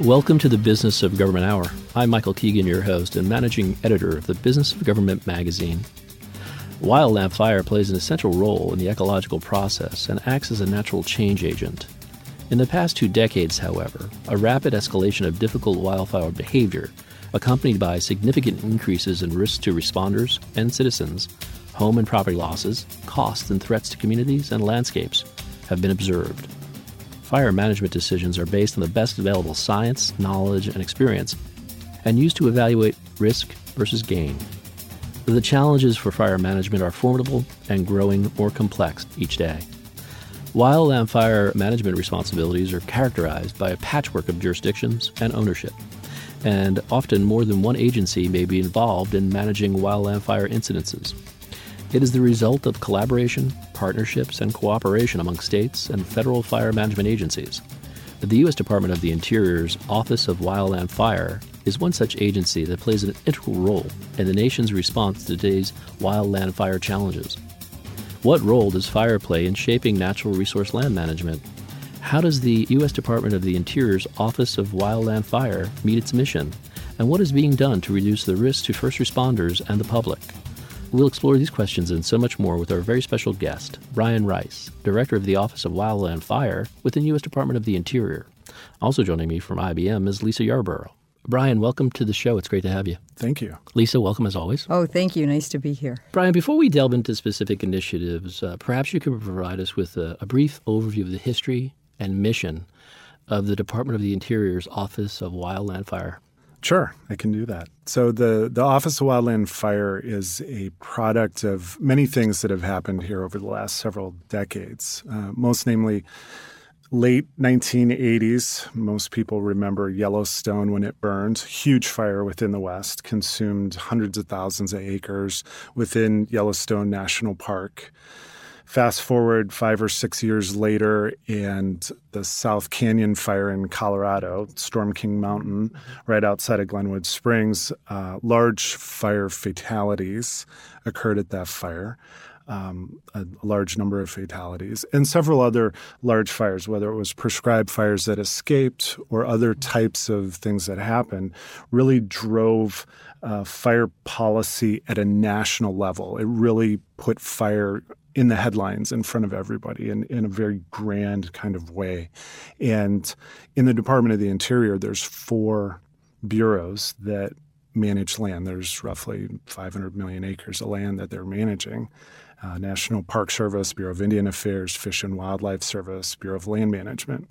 Welcome to the Business of Government Hour. I'm Michael Keegan, your host and managing editor of the Business of Government magazine. Wildland fire plays an essential role in the ecological process and acts as a natural change agent. In the past two decades, however, a rapid escalation of difficult wildfire behavior, accompanied by significant increases in risks to responders and citizens, home and property losses, costs, and threats to communities and landscapes, have been observed. Fire management decisions are based on the best available science, knowledge, and experience, and used to evaluate risk versus gain. The challenges for fire management are formidable and growing more complex each day. Wildland fire management responsibilities are characterized by a patchwork of jurisdictions and ownership, and often more than one agency may be involved in managing wildland fire incidences. It is the result of collaboration, partnerships, and cooperation among states and federal fire management agencies. The U.S. Department of the Interior's Office of Wildland Fire is one such agency that plays an integral role in the nation's response to today's wildland fire challenges. What role does fire play in shaping natural resource land management? How does the U.S. Department of the Interior's Office of Wildland Fire meet its mission? And what is being done to reduce the risk to first responders and the public? We'll explore these questions and so much more with our very special guest, Bryan Rice, Director of the Office of Wildland Fire within U.S. Department of the Interior. Also joining me from IBM is Lisa Yarborough. Bryan, welcome to the show. It's great to have you. Thank you. Lisa, welcome as always. Oh, thank you. Nice to be here. Bryan, before we delve into specific initiatives, uh, perhaps you could provide us with a, a brief overview of the history and mission of the Department of the Interior's Office of Wildland Fire. Sure, I can do that. So the the Office of Wildland Fire is a product of many things that have happened here over the last several decades. Uh, most namely, late 1980s. Most people remember Yellowstone when it burned. Huge fire within the West, consumed hundreds of thousands of acres within Yellowstone National Park. Fast forward five or six years later, and the South Canyon fire in Colorado, Storm King Mountain, right outside of Glenwood Springs, uh, large fire fatalities occurred at that fire. Um, a, large number of fatalities, and several other large fires, whether it was prescribed fires that escaped or other types of things that happened, really drove uh, fire policy at a national level. It really put fire in the headlines in front of everybody in, in a very grand kind of way. And in the Department of the Interior, there's four bureaus that manage land. There's roughly 500 million acres of land that they're managing. Uh, National Park Service, Bureau of Indian Affairs, Fish and Wildlife Service, Bureau of Land Management.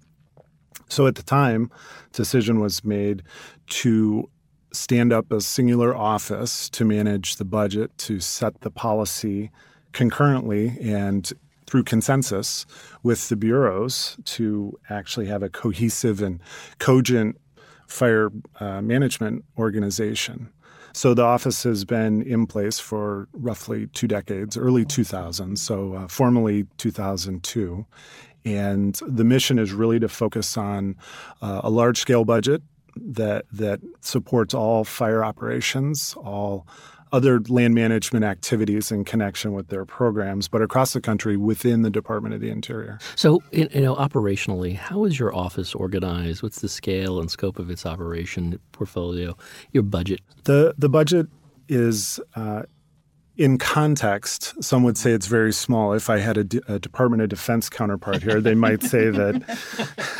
So at the time, decision was made to stand up a singular office to manage the budget, to set the policy concurrently and through consensus with the bureaus to actually have a cohesive and cogent fire uh, management organization. So the office has been in place for roughly two decades, early 2000s, so uh, formally 2002. And the mission is really to focus on uh, a large scale budget that that supports all fire operations, all other land management activities in connection with their programs, but across the country within the Department of the Interior. So, you know, operationally, how is your office organized? What's the scale and scope of its operation portfolio? Your budget? The the budget is uh, in context, some would say it's very small. If I had a, D- a Department of Defense counterpart here, they might say that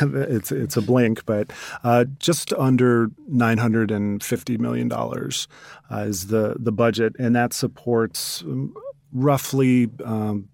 it's it's a blink. But uh, just under nine hundred and fifty million dollars uh, is the the budget, and that supports um, roughly um,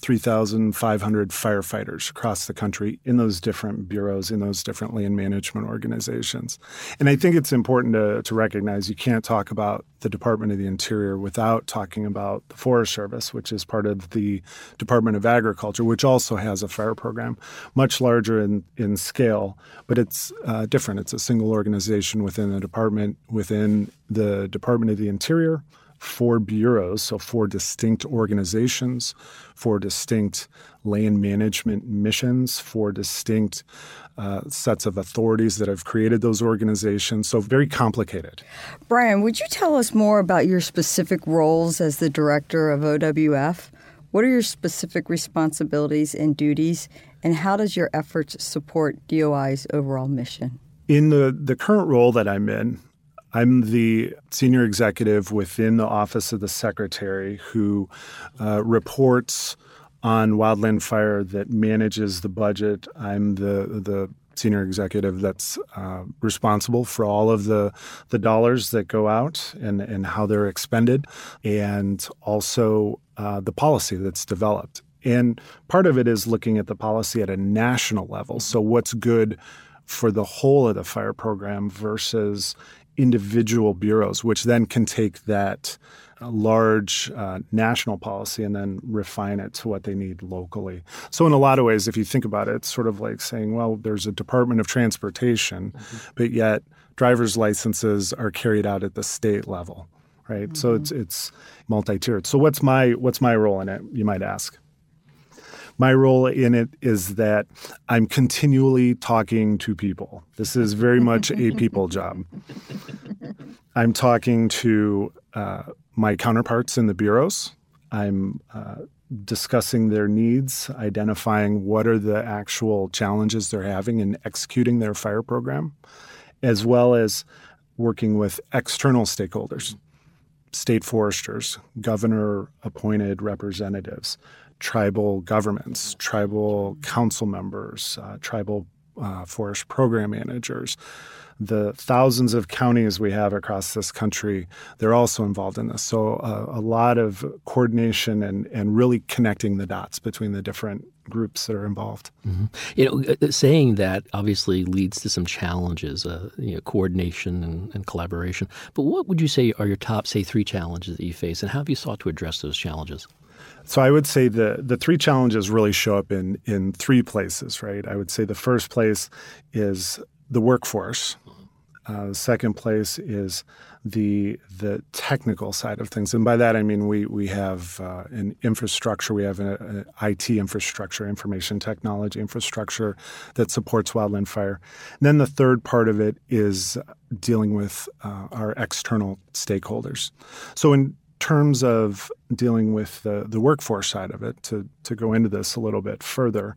3,500 firefighters across the country in those different bureaus, in those different land management organizations. And I think it's important to, to recognize you can't talk about the Department of the Interior without talking about the Forest Service, which is part of the Department of Agriculture, which also has a fire program, much larger in, in scale, but it's uh, different. It's a single organization within the department, within the Department of the Interior four bureaus, so four distinct organizations, four distinct land management missions, four distinct uh, sets of authorities that have created those organizations. So, very complicated. Bryan, would you tell us more about your specific roles as the director of OWF? What are your specific responsibilities and duties, and how does your efforts support DOI's overall mission? In the, the current role that I'm in, I'm the senior executive within the Office of the Secretary who uh, reports on wildland fire that manages the budget. I'm the the senior executive that's uh, responsible for all of the the dollars that go out and and how they're expended, and also uh, the policy that's developed. And part of it is looking at the policy at a national level. So what's good for the whole of the fire program versus individual bureaus, which then can take that uh, large uh, national policy and then refine it to what they need locally. So, in a lot of ways, if you think about it, it's sort of like saying, well, there's a Department of Transportation, mm-hmm. but yet driver's licenses are carried out at the state level, right? Mm-hmm. So it's it's multi-tiered. So, what's my what's my role in it? You might ask. My role in it is that I'm continually talking to people. This is very much a people job. I'm talking to uh, my counterparts in the bureaus. I'm uh, discussing their needs, identifying what are the actual challenges they're having in executing their fire program, as well as working with external stakeholders, state foresters, governor appointed representatives, tribal governments, tribal council members, uh, tribal uh, forest program managers, the thousands of counties we have across this country, they're also involved in this. So uh, a lot of coordination and, and really connecting the dots between the different groups that are involved. Mm-hmm. You know, uh, uh, saying that obviously leads to some challenges, uh, you know, coordination and, and, collaboration. But what would you say are your top, say, three challenges that you face, and how have you sought to address those challenges? So I would say the the three challenges really show up in in three places, right? I would say the first place is the workforce. Uh, the second place is the the technical side of things, and by that I mean we we have uh, an infrastructure, we have an IT infrastructure, information technology infrastructure that supports wildland fire. And then the third part of it is dealing with uh, our external stakeholders. So in terms of dealing with the, the workforce side of it, to, to go into this a little bit further,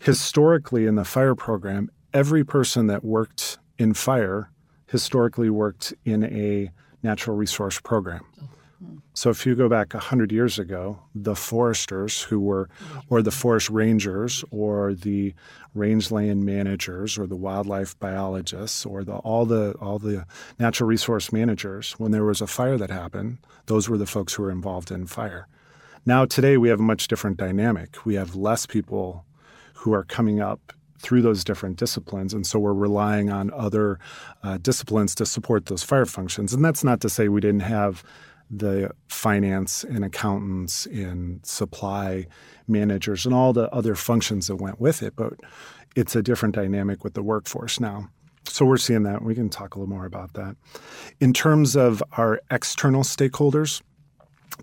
historically in the fire program, every person that worked in fire historically worked in a natural resource program. Oh. So if you go back 100 years ago, the foresters who were, or the forest rangers, or the rangeland managers, or the wildlife biologists, or the, all the all the natural resource managers, when there was a fire that happened, those were the folks who were involved in fire. Now today we have a much different dynamic. We have less people who are coming up through those different disciplines. And so we're relying on other uh, disciplines to support those fire functions. And that's not to say we didn't have the finance and accountants and supply managers and all the other functions that went with it. But it's a different dynamic with the workforce now. So we're seeing that. We can talk a little more about that. In terms of our external stakeholders,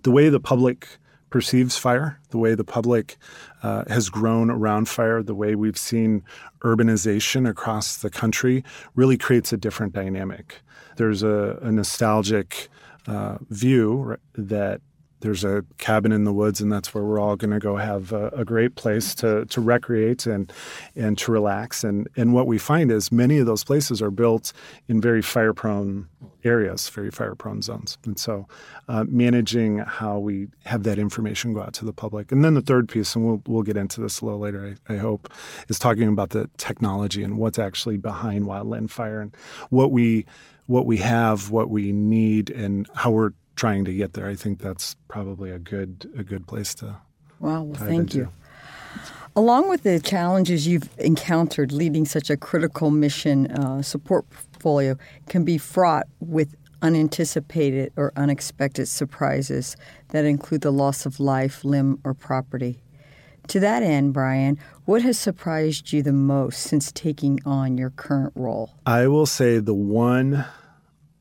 the way the public perceives fire, the way the public uh, has grown around fire, the way we've seen urbanization across the country really creates a different dynamic. There's a, a nostalgic uh, view that there's a cabin in the woods, and that's where we're all going to go have a, a, great place to, to recreate and and to relax. And and what we find is many of those places are built in very fire prone areas, very fire prone zones. And so, uh, managing how we have that information go out to the public. And then the third piece, and we'll we'll get into this a little later, I, I hope, is talking about the technology and what's actually behind wildland fire and what we what we have, what we need, and how we're trying to get there. I think that's probably a good a good place to. Wow, well, thank you. Along with the challenges you've encountered, leading such a critical mission uh, support portfolio can be fraught with unanticipated or unexpected surprises that include the loss of life, limb, or property. To that end, Bryan, what has surprised you the most since taking on your current role? I will say the one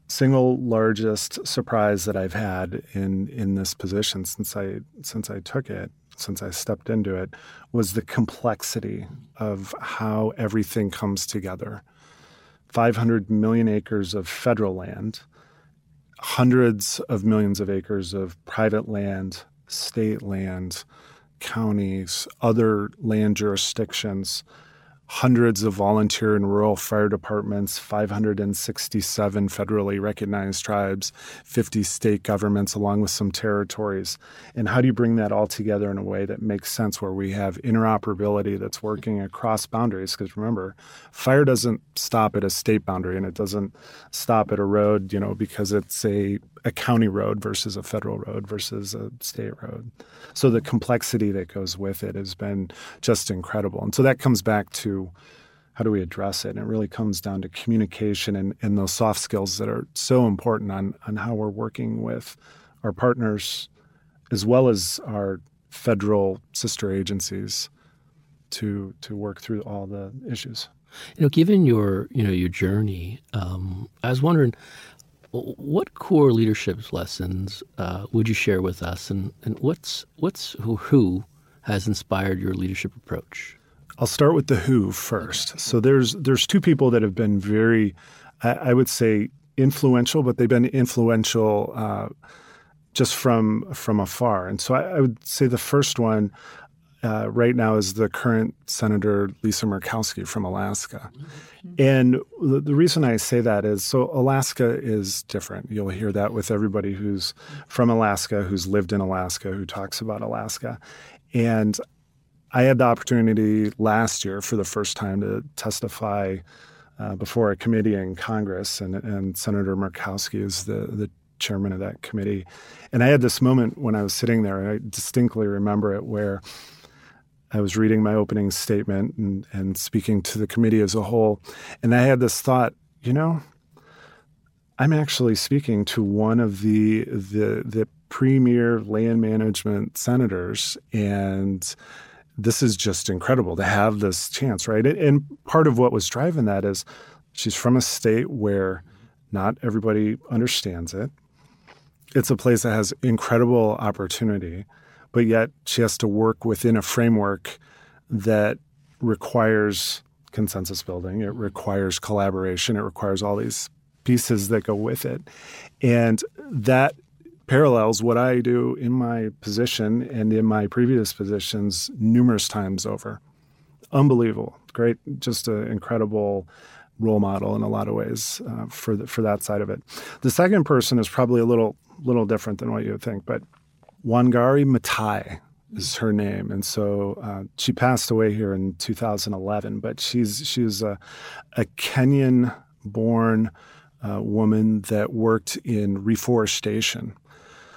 single largest surprise that I've had in in this position since I since I took it, since I stepped into it, was the complexity of how everything comes together. 500 million acres of federal land, hundreds of millions of acres of private land, state land, counties, other land jurisdictions, hundreds of volunteer and rural fire departments, 567 federally recognized tribes, 50 state governments, along with some territories. And how do you bring that all together in a way that makes sense where we have interoperability that's working across boundaries? Because remember, fire doesn't stop at a state boundary and it doesn't stop at a road, you know, because it's a a county road versus a federal road versus a state road. So the complexity that goes with it has been just incredible. And so that comes back to how do we address it? And it really comes down to communication and, and those soft skills that are so important on, on how we're working with our partners as well as our federal sister agencies to to work through all the issues. You know, given your you know your journey, um, I was wondering what core leadership lessons uh, would you share with us, and, and what's what's who, who has inspired your leadership approach? I'll start with the who first. So there's there's two people that have been very, I, I would say, influential, but they've been influential uh, just from from afar. And so I, I would say the first one uh, right now is the current Senator Lisa Murkowski from Alaska. Mm-hmm. And the, the, reason I say that is so Alaska is different. You'll hear that with everybody who's from Alaska, who's lived in Alaska, who talks about Alaska. And I had the opportunity last year for the first time to testify uh, before a committee in Congress, and, and Senator Murkowski is the, the chairman of that committee. And I had this moment when I was sitting there, and I distinctly remember it, where I was reading my opening statement and, and speaking to the committee as a whole. And I had this thought, you know, I'm actually speaking to one of the the the premier land management senators and this is just incredible to have this chance, right? And part of what was driving that is she's from a state where not everybody understands it. It's a place that has incredible opportunity but yet she has to work within a framework that requires consensus building, it requires collaboration, it requires all these pieces that go with it. And that parallels what I do in my position and in my previous positions numerous times over. Unbelievable. Great, just an incredible role model in a lot of ways uh, for the, for that side of it. The second person is probably a little little different than what you would think, but Wangari Maathai is her name, and so uh, she passed away here in 2011. But she's she's a, a Kenyan-born uh, woman that worked in reforestation.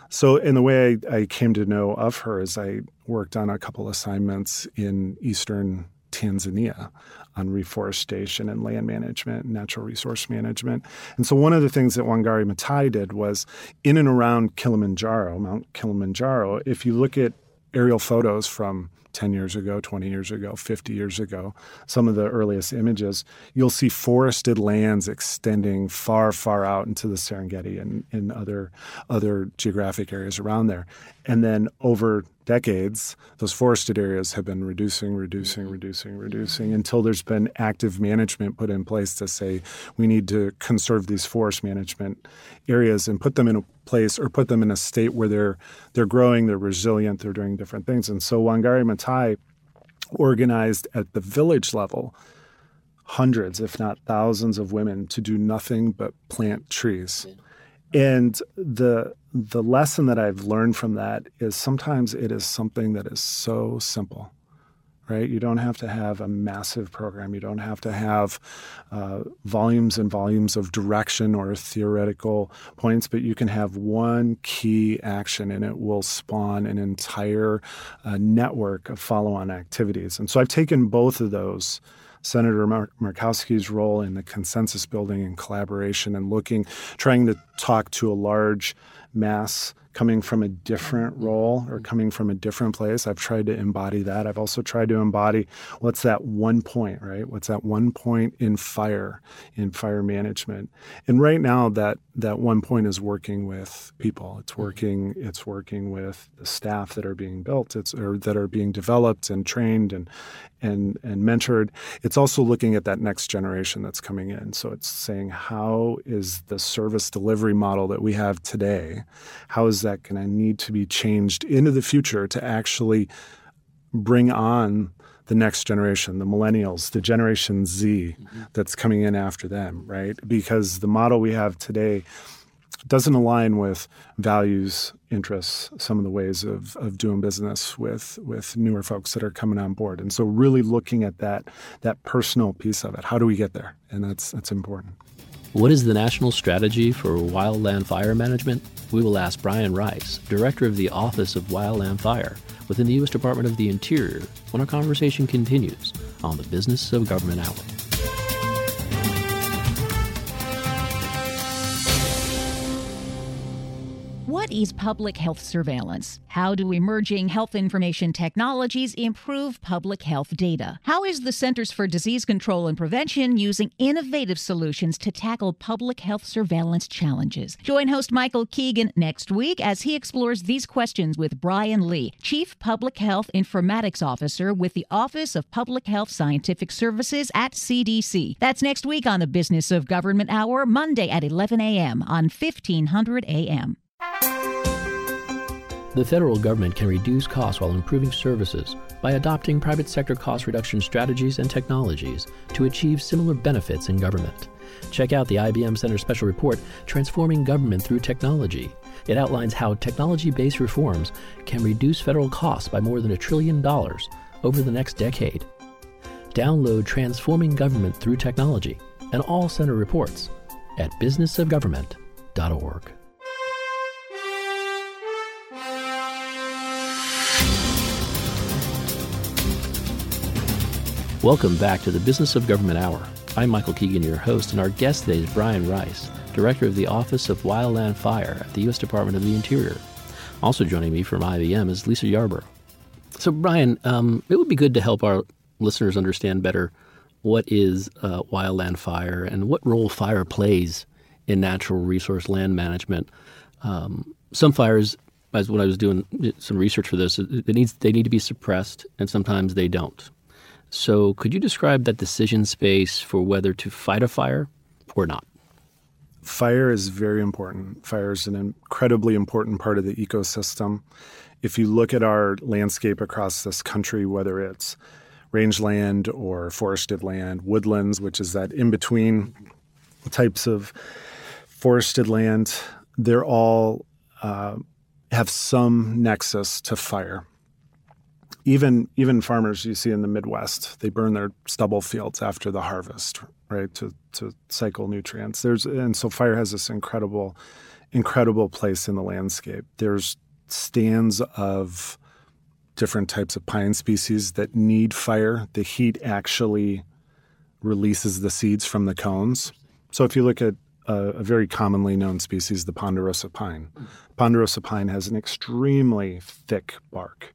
So, in the way I, I, came to know of her is I worked on a couple assignments in eastern Tanzania on reforestation and land management and natural resource management. And so one of the things that Wangari Maathai did was in and around Kilimanjaro, Mount Kilimanjaro, if you look at aerial photos from 10 years ago, 20 years ago, 50 years ago, some of the earliest images, you'll see forested lands extending far, far out into the Serengeti and in other, other geographic areas around there. And then over decades, those forested areas have been reducing, reducing, mm-hmm. reducing, reducing until there's been active management put in place to say we need to conserve these forest management areas and put them in a place or put them in a state where they're they're growing, they're resilient, they're doing different things. And so Wangari Maathai organized at the village level hundreds, if not thousands, of women to do nothing but plant trees. And the the lesson that I've learned from that is sometimes it is something that is so simple right? You don't have to have a massive program. You don't have to have uh, volumes and volumes of direction or theoretical points, but you can have one key action and it will spawn an entire uh, network of follow on activities. And so I've taken both of those. Senator Mar- Murkowski's role in the consensus building and collaboration and looking, trying to talk to a large mass coming from a different mm-hmm. role or mm-hmm. coming from a different place. I've tried to embody that. I've also tried to embody what's that one point, right? What's that one point in fire, in fire management. And right now that that one point is working with people. It's mm-hmm. working it's working with the staff that are being built, it's or that are being developed and trained and and and mentored. It's also looking at that next generation that's coming in. So it's saying how is the service delivery model that we have today, how is that going to need to be changed into the future to actually bring on the next generation, the millennials, the Generation Z mm-hmm. that's coming in after them, right? Because the model we have today doesn't align with values, interests, some of the ways of, of doing business with with newer folks that are coming on board. And so really looking at that that personal piece of it. How do we get there? And that's that's important. What is the national strategy for wildland fire management? We will ask Bryan Rice, Director of the Office of Wildland Fire within the U.S. Department of the Interior, when our conversation continues on the Business of Government Hour. What is public health surveillance? How do emerging health information technologies improve public health data? How is the Centers for Disease Control and Prevention using innovative solutions to tackle public health surveillance challenges? Join host Michael Keegan next week as he explores these questions with Brian Lee, Chief Public Health Informatics Officer with the Office of Public Health Scientific Services at CDC. That's next week on the Business of Government Hour, Monday at 11 a.m. on 1500 a.m. The federal government can reduce costs while improving services by adopting private sector cost reduction strategies and technologies to achieve similar benefits in government. Check out the IBM Center Special Report, Transforming Government Through Technology. It outlines how technology based reforms can reduce federal costs by more than a trillion dollars over the next decade. Download Transforming Government Through Technology and all center reports at businessofgovernment.org. Welcome back to the Business of Government Hour. I'm Michael Keegan, your host, and our guest today is Bryan Rice, Director of the Office of Wildland Fire at the U.S. Department of the Interior. Also joining me from IBM is Lisa Yarbrough. So, Bryan, um, it would be good to help our listeners understand better what is uh, wildland fire and what role fire plays in natural resource land management. Um, some fires, as when I was doing some research for this, it needs they need to be suppressed, and sometimes they don't. So, could you describe that decision space for whether to fight a fire or not? Fire is very important. Fire is an incredibly important part of the ecosystem. If you look at our landscape across this country, whether it's rangeland or forested land, woodlands, which is that in between types of forested land, they're all uh, have some nexus to fire even even farmers you see in the Midwest, they burn their stubble fields after the harvest, right, to to cycle nutrients. There's and so fire has this incredible, incredible place in the landscape. There's stands of different types of pine species that need fire. The heat actually releases the seeds from the cones. So if you look at a, a very commonly known species, the ponderosa pine, ponderosa pine has an extremely thick bark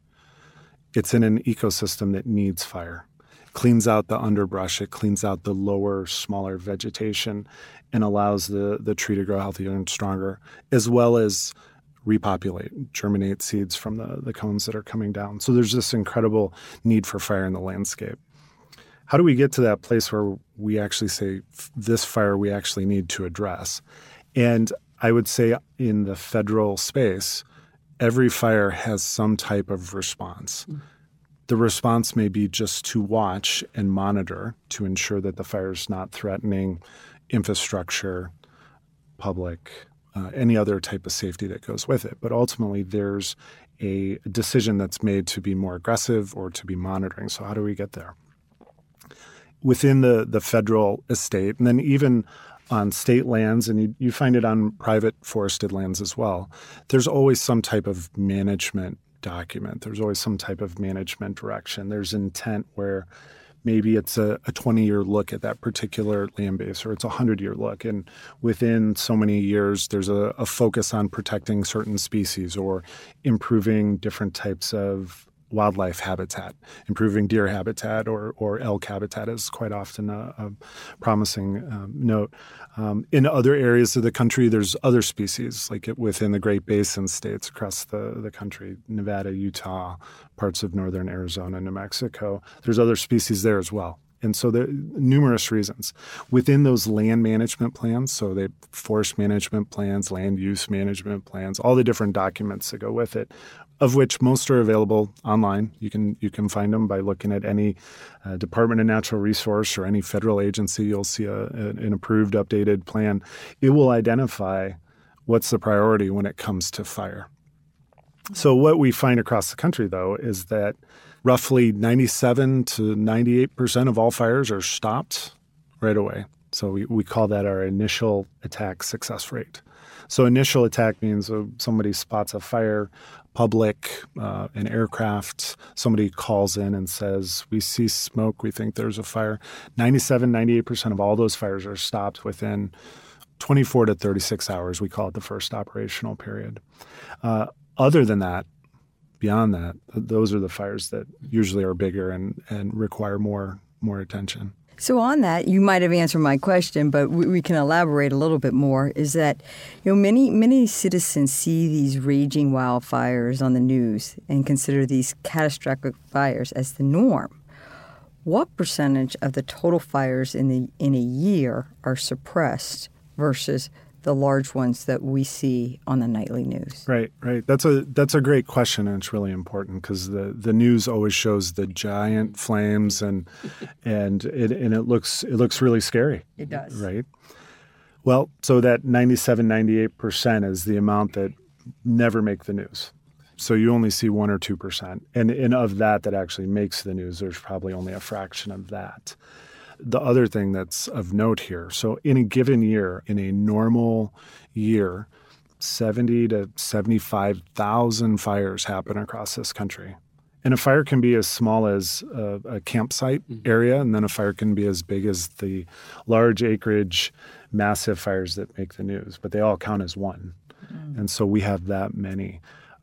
it's in an ecosystem that needs fire. Cleans out the underbrush, it cleans out the lower, smaller vegetation, and allows the, the tree to grow healthier and stronger, as well as repopulate, germinate seeds from the, the cones that are coming down. So there's this incredible need for fire in the landscape. How do we get to that place where we actually say, this fire we actually need to address? And I would say in the federal space, every fire has some type of response. The response may be just to watch and monitor to ensure that the fire is not threatening infrastructure, public, uh, any other type of safety that goes with it. But ultimately, there's a decision that's made to be more aggressive or to be monitoring. So, how do we get there? Within the, the federal estate, and then even on state lands, and you, you find it on private forested lands as well, there's always some type of management document. There's always some type of management direction. There's intent where maybe it's a, a 20 year look at that particular land base or it's a 100 year look. And within so many years, there's a, a focus on protecting certain species or improving different types of wildlife habitat. Improving deer habitat or, or elk habitat is quite often a, a promising um, note. Um, in other areas of the country, there's other species, like within the Great Basin states across the, the country Nevada, Utah, parts of northern Arizona, New Mexico. There's other species there as well. And so there are numerous reasons. Within those land management plans, so they forest management plans, land use management plans, all the different documents that go with it, of which most are available online. You can you can find them by looking at any uh, Department of Natural Resource or any federal agency. You'll see a, an approved, updated plan. It will identify what's the priority when it comes to fire. So what we find across the country, though, is that roughly 97 to 98 percent of all fires are stopped right away. So we, we call that our initial attack success rate. So initial attack means uh, somebody spots a fire, public, uh, an aircraft, somebody calls in and says, We see smoke, we think there's a fire. 97, 98% of all those fires are stopped within 24 to 36 hours. We call it the first operational period. Uh, other than that, beyond that, those are the fires that usually are bigger and, and require more more attention. So on that, you might have answered my question, but we, we, can elaborate a little bit more. Is that you know many many citizens see these raging wildfires on the news and consider these catastrophic fires as the norm. What percentage of the total fires in the in a year are suppressed versus the large ones that we see on the nightly news? Right, right. That's a that's a great question, and it's really important because the, the news always shows the giant flames, and and it and it looks it looks really scary. It does, right? Well, so that 97, 98 percent is the amount that never make the news. So you only see one or two percent, and and of that that actually makes the news, there's probably only a fraction of that the other thing that's of note here so, in a given year, in a normal year, 70 to 75,000 fires happen across this country. And a fire can be as small as a, a campsite mm-hmm. area, and then a fire can be as big as the large acreage, massive fires that make the news, but they all count as one. Mm-hmm. And so we have that many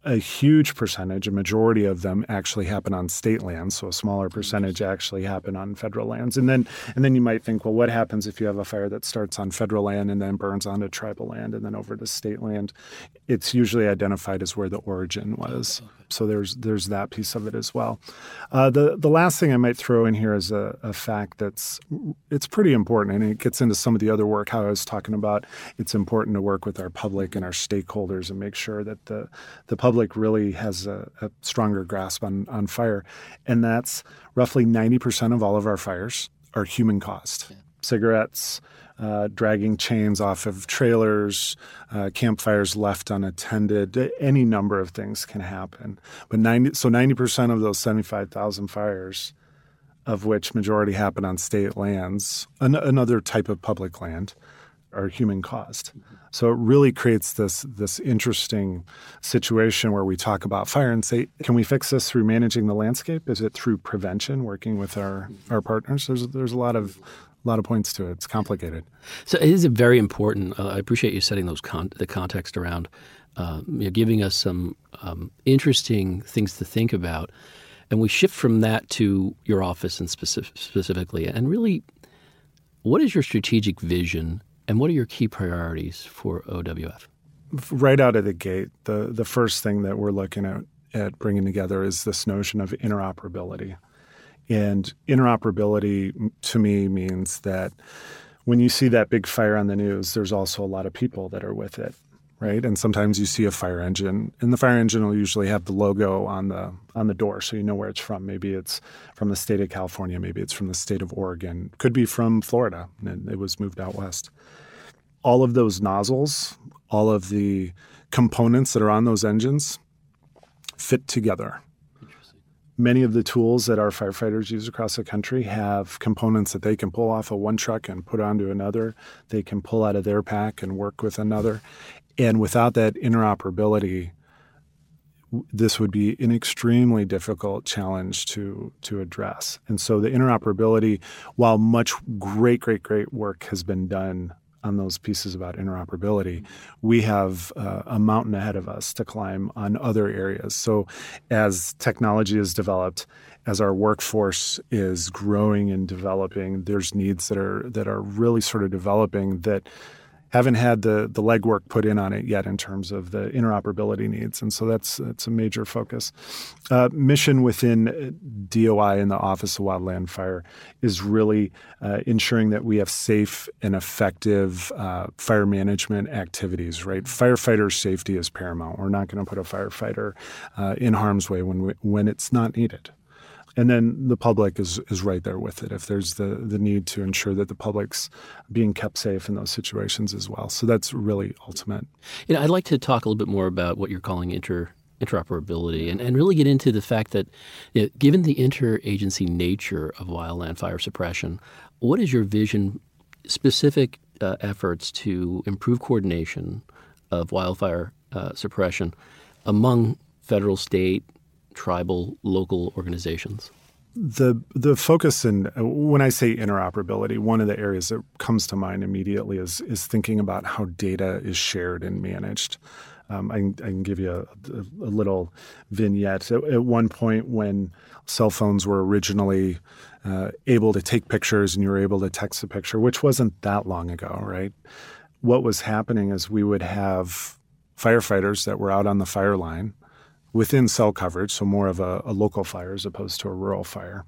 a huge percentage, a majority of them actually happen on state lands, so a smaller percentage actually happen on federal lands. And then and then you might think, well, what happens if you have a fire that starts on federal land and then burns onto tribal land and then over to state land? It's usually identified as where the origin was. So there's there's that piece of it as well. Uh, the the last thing I might throw in here is a, a fact that's it's pretty important, and it gets into some of the other work. How I was talking about, it's important to work with our public and our stakeholders and make sure that the the public really has a, a stronger grasp on, on fire. And that's roughly 90% of all of our fires are human caused. Yeah. Cigarettes, uh, dragging chains off of trailers, uh, campfires left unattended, any number of things can happen. But 90, so 90% of those 75,000 fires, of which majority happen on state lands, an, another type of public land, are human caused. So it really creates this this interesting situation where we talk about fire and say, can we fix this through managing the landscape? Is it through prevention, working with our, our partners? There's there's a lot of a lot of points to it. It's complicated. So it is very important. Uh, I appreciate you setting those con- the context around, uh, you know, giving us some um, interesting things to think about, and we shift from that to your office and specific, specifically, and really, what is your strategic vision and what are your key priorities for OWF? Right out of the gate, the, the first thing that we're looking at, at bringing together is this notion of interoperability. And interoperability to me means that when you see that big fire on the news, there's also a lot of people that are with it, right? And sometimes you see a fire engine, and the fire engine will usually have the logo on the on the door, so you know where it's from. Maybe it's from the state of California, maybe it's from the state of Oregon, could be from Florida, and it was moved out west. All of those nozzles, all of the components that are on those engines, fit together Many of the tools that our firefighters use across the country have components that they can pull off of one truck and put onto another. They can pull out of their pack and work with another. And without that interoperability, this would be an extremely difficult challenge to to address. And so the interoperability, while much great, great, great work has been done on those pieces about interoperability, we have uh, a mountain ahead of us to climb on other areas. So, as technology is developed, as our workforce is growing and developing, there's needs that are that are really sort of developing that haven't had the the legwork put in on it yet in terms of the interoperability needs, and so that's that's a major focus. Uh, mission within DOI and the Office of Wildland Fire is really uh, ensuring that we have safe and effective uh, fire management activities. Right, firefighter safety is paramount. We're not going to put a firefighter uh, in harm's way when we, when it's not needed and then the public is is right there with it if there's the the need to ensure that the public's being kept safe in those situations as well. So that's really ultimate. You know, I'd like to talk a little bit more about what you're calling inter interoperability and, and really get into the fact that you know, given the interagency nature of wildland fire suppression, what is your vision specific uh, efforts to improve coordination of wildfire uh, suppression among federal, state, tribal, local organizations? The the focus in when I say interoperability, one of the areas that comes to mind immediately is is thinking about how data is shared and managed. Um, I, I, can give you a, a little vignette. At, at, one point, when cell phones were originally uh, able to take pictures and you were able to text a picture, which wasn't that long ago, right? What was happening is we would have firefighters that were out on the fire line within cell coverage, so more of a, a local fire as opposed to a rural fire.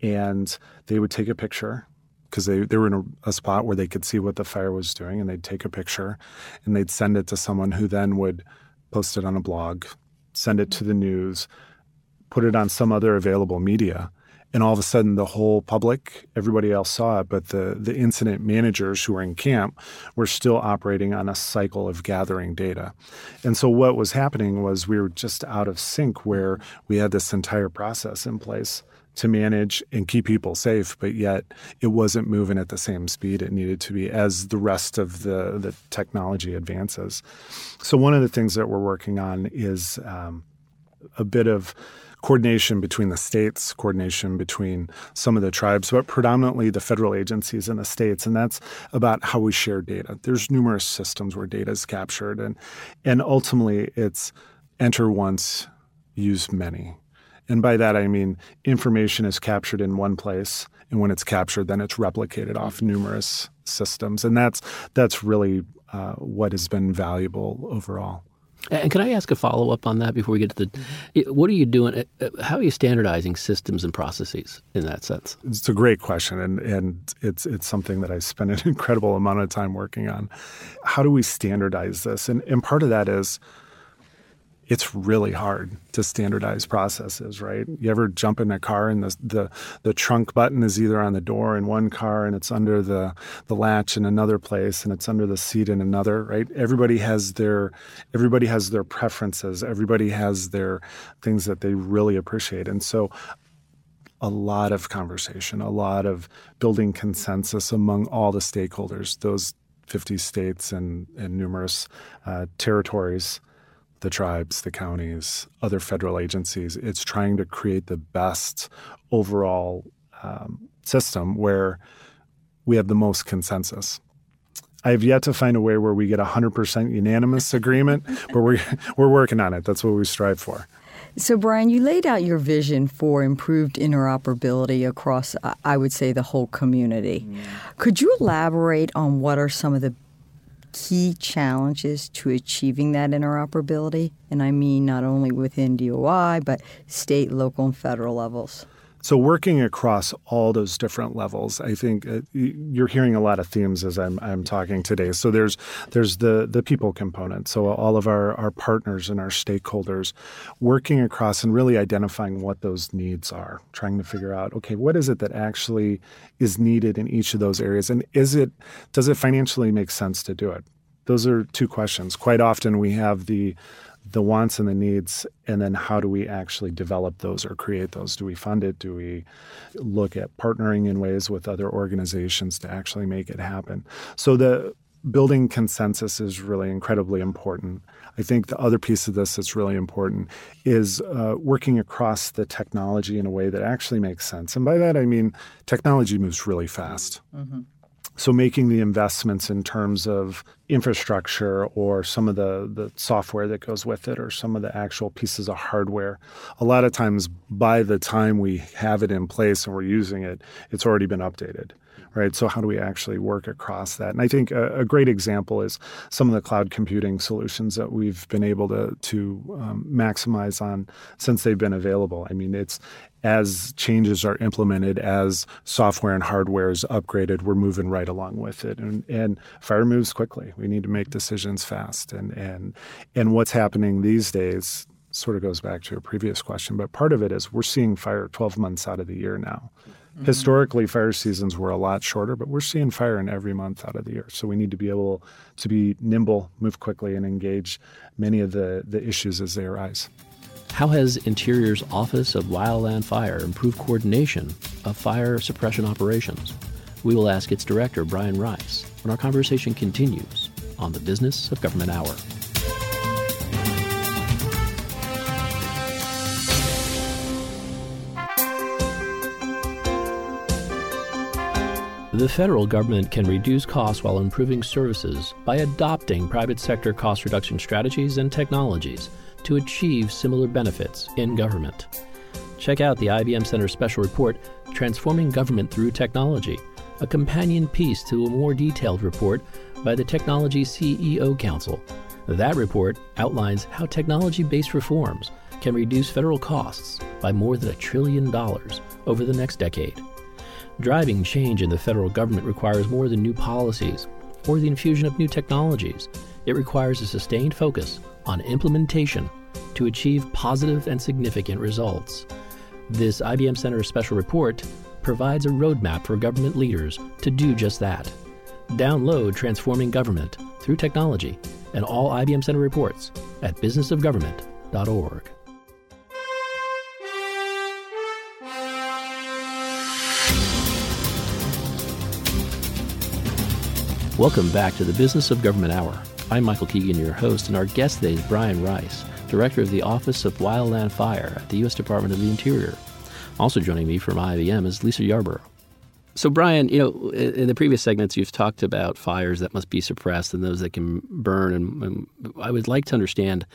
And they would take a picture because they, they were in a, a, spot where they could see what the fire was doing and they'd take a picture and they'd send it to someone who then would post it on a blog, send it to the news, put it on some other available media and all of a sudden the whole public everybody else saw it but the the incident managers who were in camp were still operating on a cycle of gathering data and so what was happening was we were just out of sync where we had this entire process in place to manage and keep people safe, but yet it wasn't moving at the same speed it needed to be as the rest of the, the technology advances. So, one of the things that we're working on is um, a bit of coordination between the states, coordination between some of the tribes, but predominantly the federal agencies and the states. And that's about how we share data. There's numerous systems where data is captured, and, and ultimately it's enter once, use many. And by that, I mean information is captured in one place, and when it's captured, then it's replicated off numerous systems. And that's, that's really uh, what has been valuable overall. And can I ask a follow up on that before we get to the? Mm-hmm. What are you doing? Uh, uh, how are you standardizing systems and processes in that sense? It's a great question, and and it's it's something that I spend an incredible amount of time working on. How do we standardize this? And and part of that is it's really hard to standardize processes, right? You ever jump in a car and the, the, the trunk button is either on the door in one car and it's under the, the latch in another place and it's under the seat in another, right? Everybody has their everybody has their preferences. Everybody has their things that they really appreciate. And so a lot of conversation, a lot of building consensus among all the stakeholders, those 50 states and, and numerous uh, territories the tribes, the counties, other federal agencies. It's trying to create the best overall um, system where we have the most consensus. I have yet to find a way where we get 100% unanimous agreement, but we're, we're working on it. That's what we strive for. So, Bryan, you laid out your vision for improved interoperability across, I would say, the whole community. Mm. Could you elaborate on what are some of the key challenges to achieving that interoperability? And I mean not only within DOI, but state, local, and federal levels. So, working across all those different levels, I think uh, you're hearing a lot of themes as I'm, I'm talking today. So, there's there's the the people component. So, all of our our partners and our stakeholders working across and really identifying what those needs are, trying to figure out, okay, what is it that actually is needed in each of those areas, and is it does it financially make sense to do it? Those are two questions. Quite often, we have the the wants and the needs, and then how do we actually develop those or create those? Do we fund it? Do we look at partnering in ways with other organizations to actually make it happen? So the building consensus is really incredibly important. I think the other piece of this that's really important is uh, working across the technology in a way that actually makes sense. And by that I mean technology moves really fast. Mm-hmm. So making the investments in terms of infrastructure or some of the, the software that goes with it or some of the actual pieces of hardware, a lot of times by the time we have it in place and we're using it, it's already been updated right? So how do we actually work across that? And I think a, a, great example is some of the cloud computing solutions that we've been able to to um, maximize on since they've been available. I mean, it's as changes are implemented, as software and hardware is upgraded, we're moving right along with it. And, and fire moves quickly. We need to make decisions fast. And and and what's happening these days sort of goes back to a previous question, but part of it is we're seeing fire 12 months out of the year now. Mm-hmm. Historically, fire seasons were a lot shorter, but we're seeing fire in every month out of the year. So we need to be able to be nimble, move quickly, and engage many of the, the issues as they arise. How has Interior's Office of Wildland Fire improved coordination of fire suppression operations? We will ask its director, Bryan Rice, when our conversation continues on the Business of Government Hour. The federal government can reduce costs while improving services by adopting private sector cost reduction strategies and technologies to achieve similar benefits in government. Check out the IBM Center special report, Transforming Government Through Technology, a companion piece to a more detailed report by the Technology CEO Council. That report outlines how technology based reforms can reduce federal costs by more than a trillion dollars over the next decade. Driving change in the federal government requires more than new policies or the infusion of new technologies. It requires a sustained focus on implementation to achieve positive and significant results. This IBM Center special report provides a roadmap for government leaders to do just that. Download Transforming Government through Technology and all IBM Center reports at businessofgovernment.org. Welcome back to the Business of Government Hour. I'm Michael Keegan, your host, and our guest today is Bryan Rice, Director of the Office of Wildland Fire at the U.S. Department of the Interior. Also joining me from IBM is Lisa Yarborough. So, Bryan, you know, in the previous segments, you've talked about fires that must be suppressed and those that can burn. And, and I would like to understand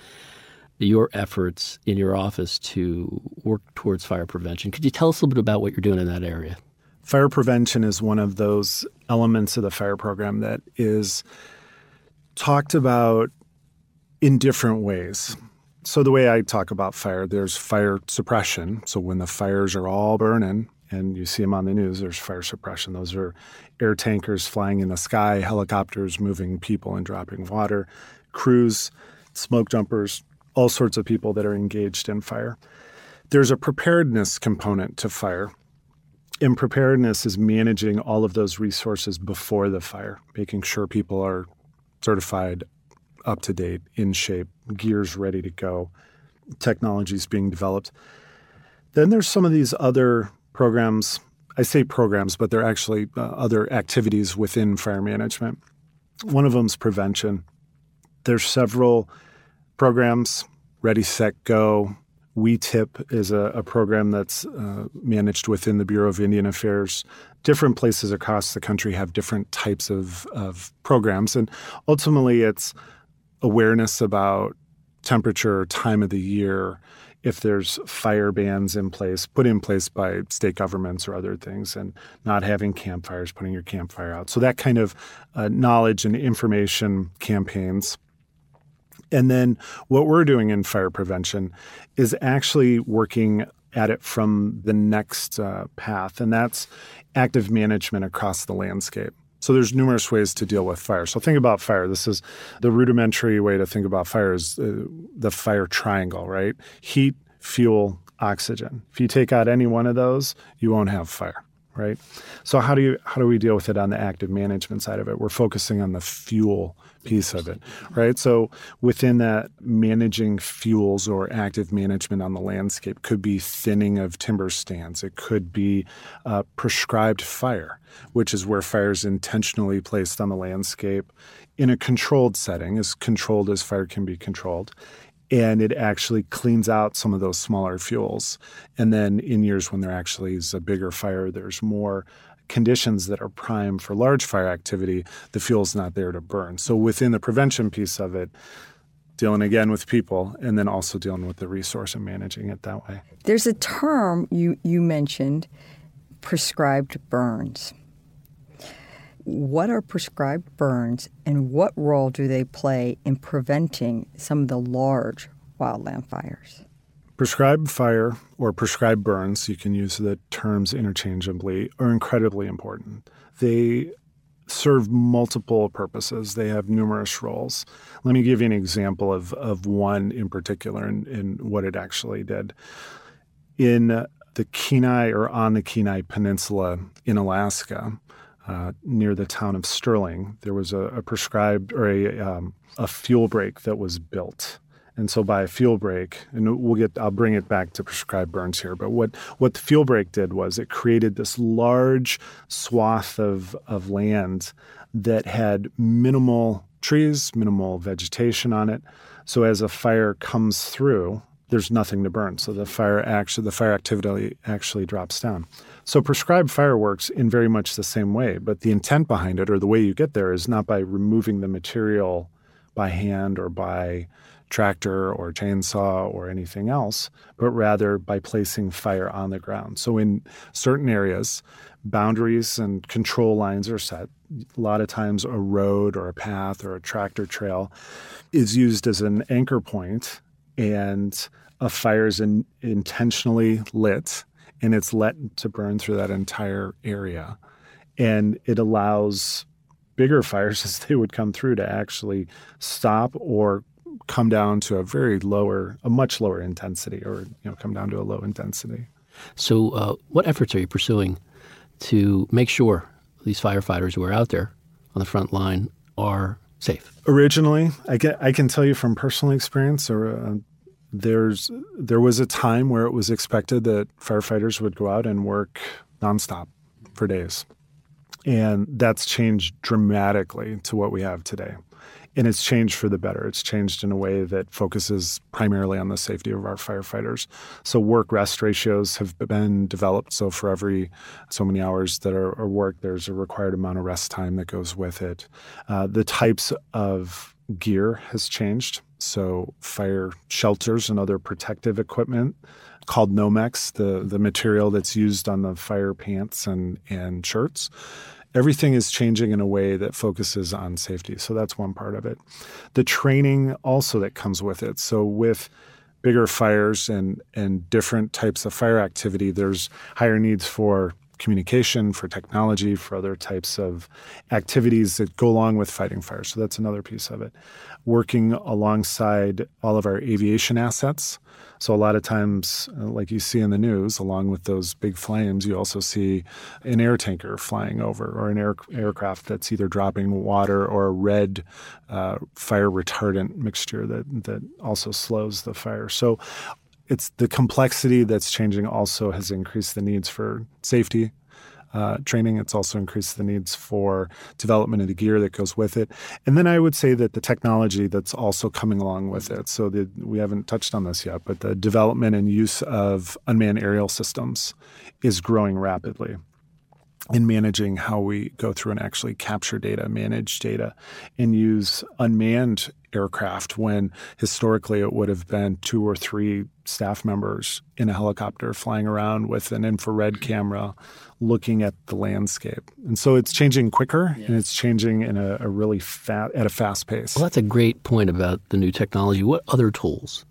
your efforts in your office to work towards fire prevention. Could you tell us a little bit about what you're doing in that area? Fire prevention is one of those elements of the fire program that is talked about in different ways. So, the way I talk about fire, there's fire suppression. So, when the fires are all burning and you see them on the news, there's fire suppression. Those are air tankers flying in the sky, helicopters moving people and dropping water, crews, smoke jumpers, all sorts of people that are engaged in fire. There's a preparedness component to fire and preparedness is managing all of those resources before the fire, making sure people are certified, up to date, in shape, gears ready to go, technologies being developed. Then there's some of these other programs. I say programs, but they're actually uh, other activities within fire management. One of them is prevention. There's several programs, Ready, Set, Go, WETIP is a, a program that's uh, managed within the Bureau of Indian Affairs. Different places across the country have different types of, of programs, and ultimately it's awareness about temperature, time of the year, if there's fire bans in place, put in place by state governments or other things, and not having campfires, putting your campfire out. So that kind of uh, knowledge and information campaigns. And then what we're doing in fire prevention is actually working at it from the next uh, path, and that's active management across the landscape. So there's numerous ways to deal with fire. So think about fire. This is the rudimentary way to think about fire is uh, the fire triangle, right? Heat, fuel, oxygen. If you take out any one of those, you won't have fire right? So how do you how do we deal with it on the active management side of it? We're focusing on the fuel piece of it, right? So within that, managing fuels or active management on the landscape could be thinning of timber stands. It could be uh, prescribed fire, which is where fire is intentionally placed on the landscape in a controlled setting, as controlled as fire can be controlled and it actually cleans out some of those smaller fuels. And then in years when there actually is a bigger fire, there's more conditions that are prime for large fire activity, the fuel's not there to burn. So within the prevention piece of it, dealing again with people and then also dealing with the resource and managing it that way. There's a term you, you mentioned, prescribed burns. What are prescribed burns and what role do they play in preventing some of the large wildland fires? Prescribed fire or prescribed burns, you can use the terms interchangeably, are incredibly important. They serve multiple purposes. They have numerous roles. Let me give you an example of, of one in particular and, and what it actually did. In the Kenai or on the Kenai Peninsula in Alaska, uh, near the town of Sterling, there was a, a prescribed or a, um, a fuel break that was built. And so by a fuel break, and we'll get I'll bring it back to prescribed burns here, but what, what the fuel break did was it created this large swath of, of land that had minimal trees, minimal vegetation on it. So as a fire comes through, there's nothing to burn. So the fire actually the fire activity actually drops down. So prescribed fireworks in very much the same way, but the intent behind it or the way you get there is not by removing the material by hand or by tractor or chainsaw or anything else, but rather by placing fire on the ground. So in certain areas, boundaries and control lines are set. A lot of times a road or a path or a tractor trail is used as an anchor point and a fire is in, intentionally lit and it's let to burn through that entire area. And it allows bigger fires as they would come through to actually stop or come down to a very lower, a much lower intensity, or you know, come down to a low intensity. So, uh, what efforts are you pursuing to make sure these firefighters who are out there on the front line are safe? Originally, I can I can tell you from personal experience, or uh, there's there was a time where it was expected that firefighters would go out and work nonstop for days. And that's changed dramatically to what we have today. And it's changed for the better. It's changed in a way that focuses primarily on the safety of our firefighters. So work rest ratios have been developed. So for every so many hours that are, are worked, there's a required amount of rest time that goes with it. Uh, the types of gear has changed. So, fire shelters and other protective equipment called Nomex, the, the material that's used on the fire pants and, and shirts. Everything is changing in a way that focuses on safety. So, that's one part of it. The training also that comes with it. So, with bigger fires and, and different types of fire activity, there's higher needs for communication, for technology, for other types of activities that go along with fighting fire. So that's another piece of it. Working alongside all of our aviation assets. So a lot of times, uh, like you see in the news, along with those big flames, you also see an air tanker flying over or an air, aircraft that's either dropping water or a red uh, fire retardant mixture that that also slows the fire. So it's the complexity that's changing also has increased the needs for safety uh, training. It's also increased the needs for development of the gear that goes with it. And then I would say that the technology that's also coming along with it. So the, we haven't touched on this yet, but the development and use of unmanned aerial systems is growing rapidly in managing how we go through and actually capture data, manage data, and use unmanned aircraft when historically it would have been two or three staff members in a helicopter flying around with an infrared camera looking at the landscape. And so it's changing quicker yeah. and it's changing in a, a really fat at a fast pace. Well, that's a great point about the new technology. What other tools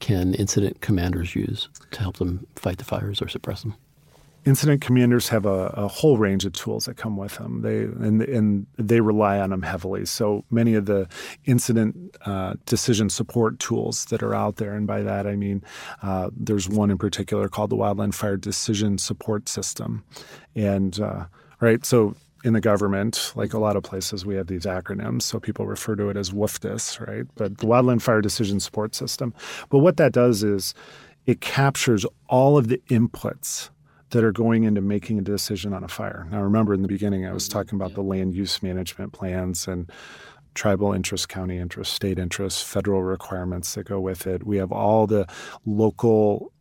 can incident commanders use to help them fight the fires or suppress them? Incident commanders have a, a, whole range of tools that come with them. They and and they rely on them heavily. So many of the incident uh, decision support tools that are out there, and by that I mean uh, there's one in particular called the Wildland Fire Decision Support System, and uh, right so in the government, like a lot of places, we have these acronyms, so people refer to it as WFDS, right? But the Wildland Fire Decision Support System. But what that does is it captures all of the inputs that are going into making a decision on a fire. Now, remember in the beginning, I was mm-hmm. talking about the land use management plans and tribal interest, county interest, state interest, federal requirements that go with it. We have all the local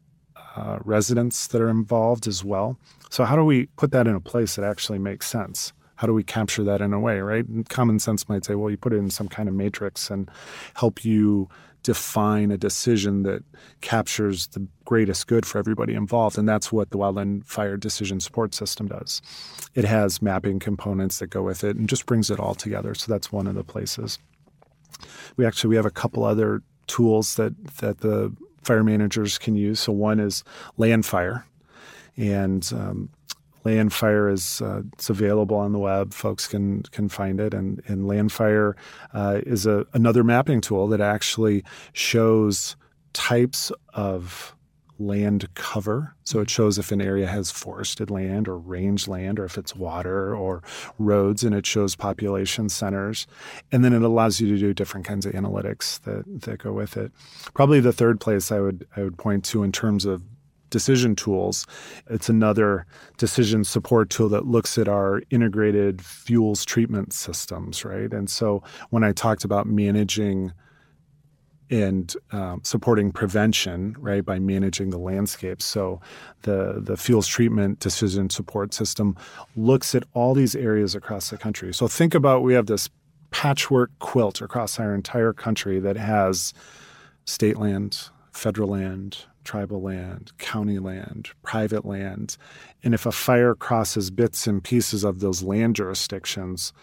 uh, residents that are involved as well. So, how do we put that in a place that actually makes sense? How do we capture that in a way, right? And common sense might say, well, you put it in some kind of matrix and help you define a decision that captures the greatest good for everybody involved. And that's what the Wildland Fire Decision Support System does. It has mapping components that go with it and just brings it all together. So that's one of the places. We actually we have a couple other tools that that the fire managers can use. So one is Landfire, and um, Landfire is uh, it's available on the web. Folks can can find it, and and Landfire uh, is a, another mapping tool that actually shows types of land cover. So it shows if an area has forested land or range land, or if it's water or roads, and it shows population centers. And then it allows you to do different kinds of analytics that, that go with it. Probably the third place I would I would point to in terms of decision tools. It's another decision support tool that looks at our integrated fuels treatment systems, right? And so when I talked about managing and um, supporting prevention, right, by managing the landscape. So, the the fuels treatment decision support system looks at all these areas across the country. So, think about we have this patchwork quilt across our entire country that has state land, federal land, tribal land, county land, private land. And if a fire crosses bits and pieces of those land jurisdictions,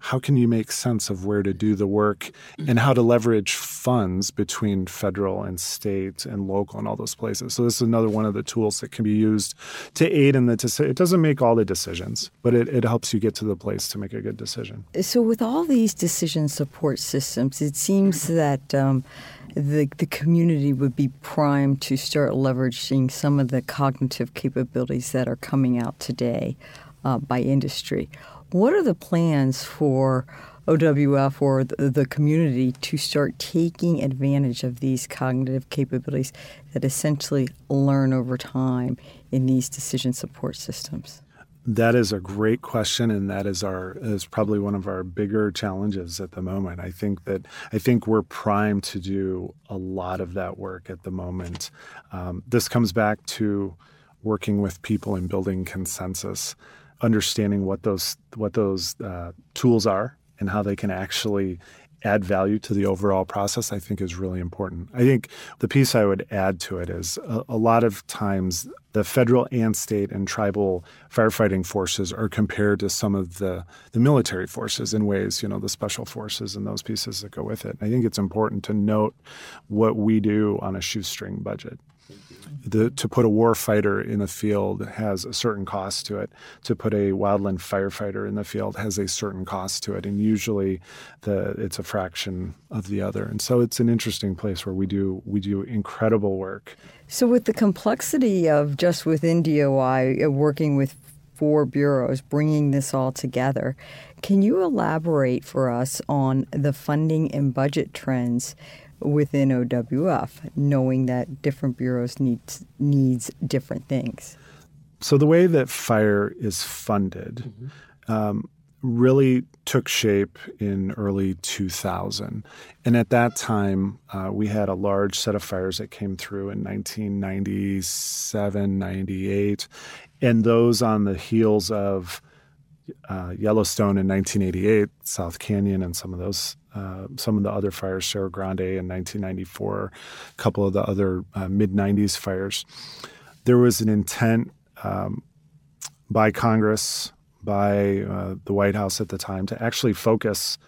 how can you make sense of where to do the work and how to leverage funds between federal and state and local and all those places? So this is another one of the tools that can be used to aid in the decision. It doesn't make all the decisions, but it, it helps you get to the place to make a good decision. So with all these decision support systems, it seems that um, the, the community would be primed to start leveraging some of the cognitive capabilities that are coming out today uh, by industry. What are the plans for OWF or the, community to start taking advantage of these cognitive capabilities that essentially learn over time in these decision support systems? That is a great question, and that is our is probably one of our bigger challenges at the moment. I think that I think we're primed to do a lot of that work at the moment. Um, this comes back to working with people and building consensus, understanding what those what those uh, tools are and how they can actually add value to the overall process, I think is really important. I think the piece I would add to it is a, a, lot of times the federal and state and tribal firefighting forces are compared to some of the, the military forces in ways, you know, the special forces and those pieces that go with it. I think it's important to note what we do on a shoestring budget the, to put a war fighter in the field has a certain cost to it. To put a wildland firefighter in the field has a certain cost to it, and usually, the it's a fraction of the other. And so it's an interesting place where we do we do incredible work. So with the complexity of just within DOI uh, working with four bureaus, bringing this all together. Can you elaborate for us on the funding and budget trends within OWF, knowing that different bureaus needs needs different things. So the way that fire is funded mm-hmm. um, really took shape in early 2000, and at that time uh, we had a large set of fires that came through in 1997, 98, and those on the heels of uh, Yellowstone in 1988, South Canyon, and some of those uh, some of the other fires, Cerro Grande in 1994, a couple of the other uh, mid 90s fires. There was an intent um, by Congress, by uh, the White House at the time, to actually focus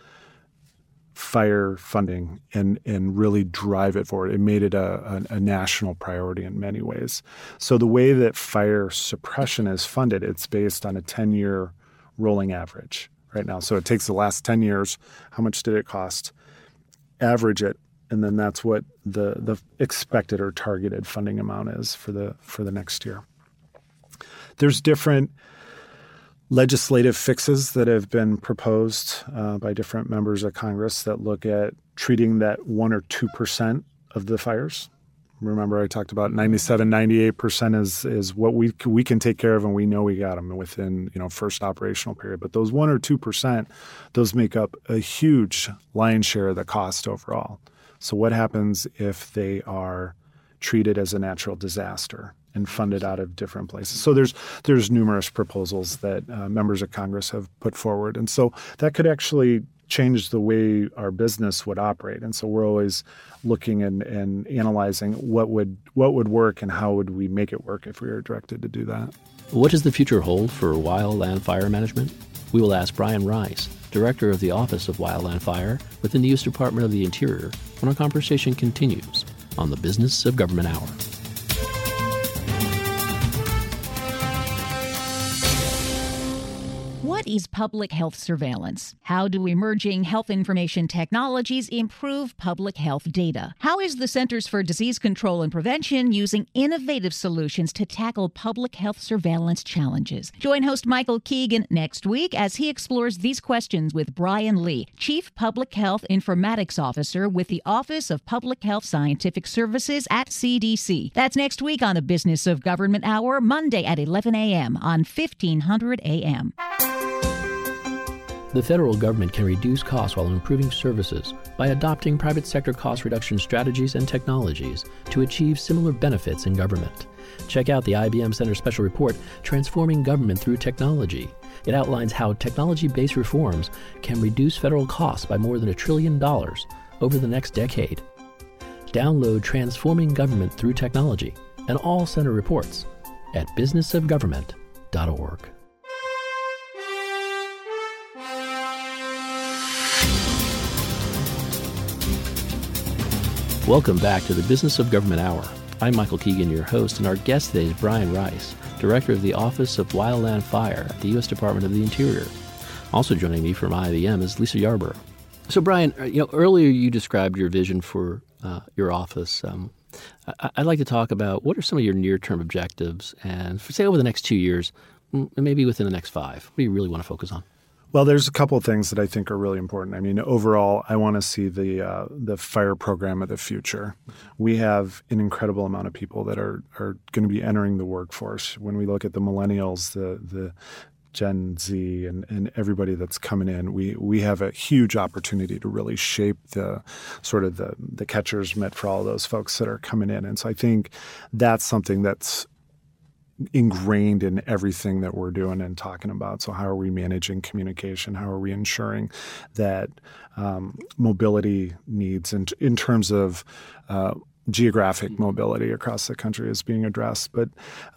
fire funding and and really drive it forward. It made it a, a, a, national priority in many ways. So the way that fire suppression is funded, it's based on a 10 year rolling average right now. So it takes the last 10 years. How much did it cost? Average it, and then that's what the the expected or targeted funding amount is for the for the next year. There's different legislative fixes that have been proposed uh, by different members of Congress that look at treating that 1 or 2% of the fires. Remember, I talked about 97, 98% is, is what we, we can take care of, and we know we got them within you know first operational period. But those 1 or 2%, those make up a huge lion's share of the cost overall. So, what happens if they are treated as a natural disaster? and funded out of different places. So there's there's numerous proposals that uh, members of Congress have put forward, and so that could actually change the way our business would operate. And so we're always looking and, and analyzing what would what would work and how would we make it work if we were directed to do that. What does the future hold for wildland fire management? We will ask Bryan Rice, Director of the Office of Wildland Fire within the U.S. Department of the Interior, when our conversation continues on the Business of Government Hour. What is public health surveillance? How do emerging health information technologies improve public health data? How is the Centers for Disease Control and Prevention using innovative solutions to tackle public health surveillance challenges? Join host Michael Keegan next week as he explores these questions with Brian Lee, Chief Public Health Informatics Officer with the Office of Public Health Scientific Services at CDC. That's next week on the Business of Government Hour, Monday at 11 a.m. on 1500 a.m. The federal government can reduce costs while improving services by adopting private sector cost reduction strategies and technologies to achieve similar benefits in government. Check out the IBM Center Special Report, Transforming Government Through Technology. It outlines how technology based reforms can reduce federal costs by more than a trillion dollars over the next decade. Download Transforming Government Through Technology and all center reports at businessofgovernment.org. Welcome back to the Business of Government Hour. I'm Michael Keegan, your host, and our guest today is Bryan Rice, Director of the Office of Wildland Fire at the U.S. Department of the Interior. Also joining me from IBM is Lisa Yarborough. So, Bryan, uh, you know, earlier you described your vision for uh, your office. Um, I- would like to talk about what are some of your near-term objectives, and for, say over the next two years, maybe within the next five. What do you really want to focus on? Well, there's a couple of things that I think are really important. I mean, overall, I want to see the uh, the fire program of the future. We have an incredible amount of people that are are going to be entering the workforce. When we look at the millennials, the the Gen Z and, and everybody that's coming in, we we have a huge opportunity to really shape the sort of the the catcher's mitt for all those folks that are coming in. And so I think that's something that's ingrained in everything that we're doing and talking about. So, how are we managing communication? How are we ensuring that um, mobility needs, in, in terms of uh, geographic mobility across the country is being addressed. But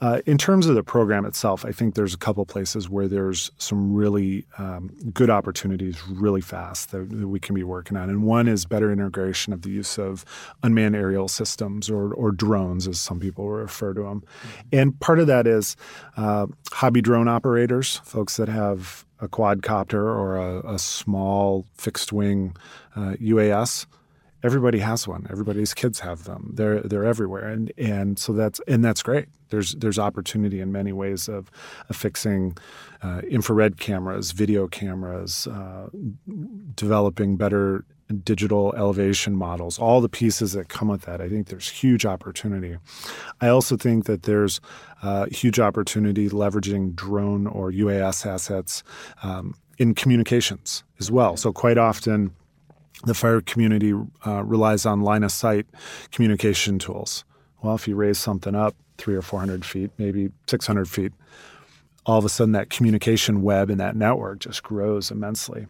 uh, in terms of the program itself, I think there's a couple places where there's some really um, good opportunities really fast that, that, we can be working on. And one is better integration of the use of unmanned aerial systems or, or drones, as some people refer to them. And part of that is uh, hobby drone operators, folks that have a quadcopter or a, a small fixed wing uh, UAS everybody has one. Everybody's kids have them. They're they're everywhere, and and so that's and that's great. There's there's opportunity in many ways of, of fixing uh, infrared cameras, video cameras, uh, developing better digital elevation models, all the pieces that come with that. I think there's huge opportunity. I also think that there's uh, huge opportunity leveraging drone or UAS assets um, in communications as well. So quite often the fire community uh, relies on line of sight communication tools. Well, if you raise something up three or 400 feet, maybe 600 feet, all of a sudden that communication web and that network just grows immensely.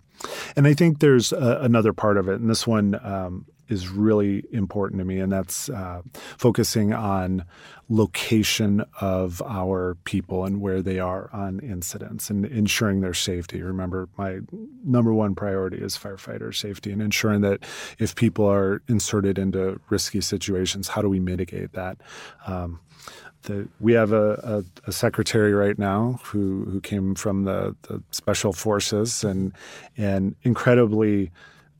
And I think there's a, another part of it, and this one um, is really important to me, and that's uh, focusing on location of our people and where they are on incidents and ensuring their safety. Remember, my number one priority is firefighter safety and ensuring that if people are inserted into risky situations, how do we mitigate that? Um, the, we have a, a, a, secretary right now who who came from the, the special forces and and incredibly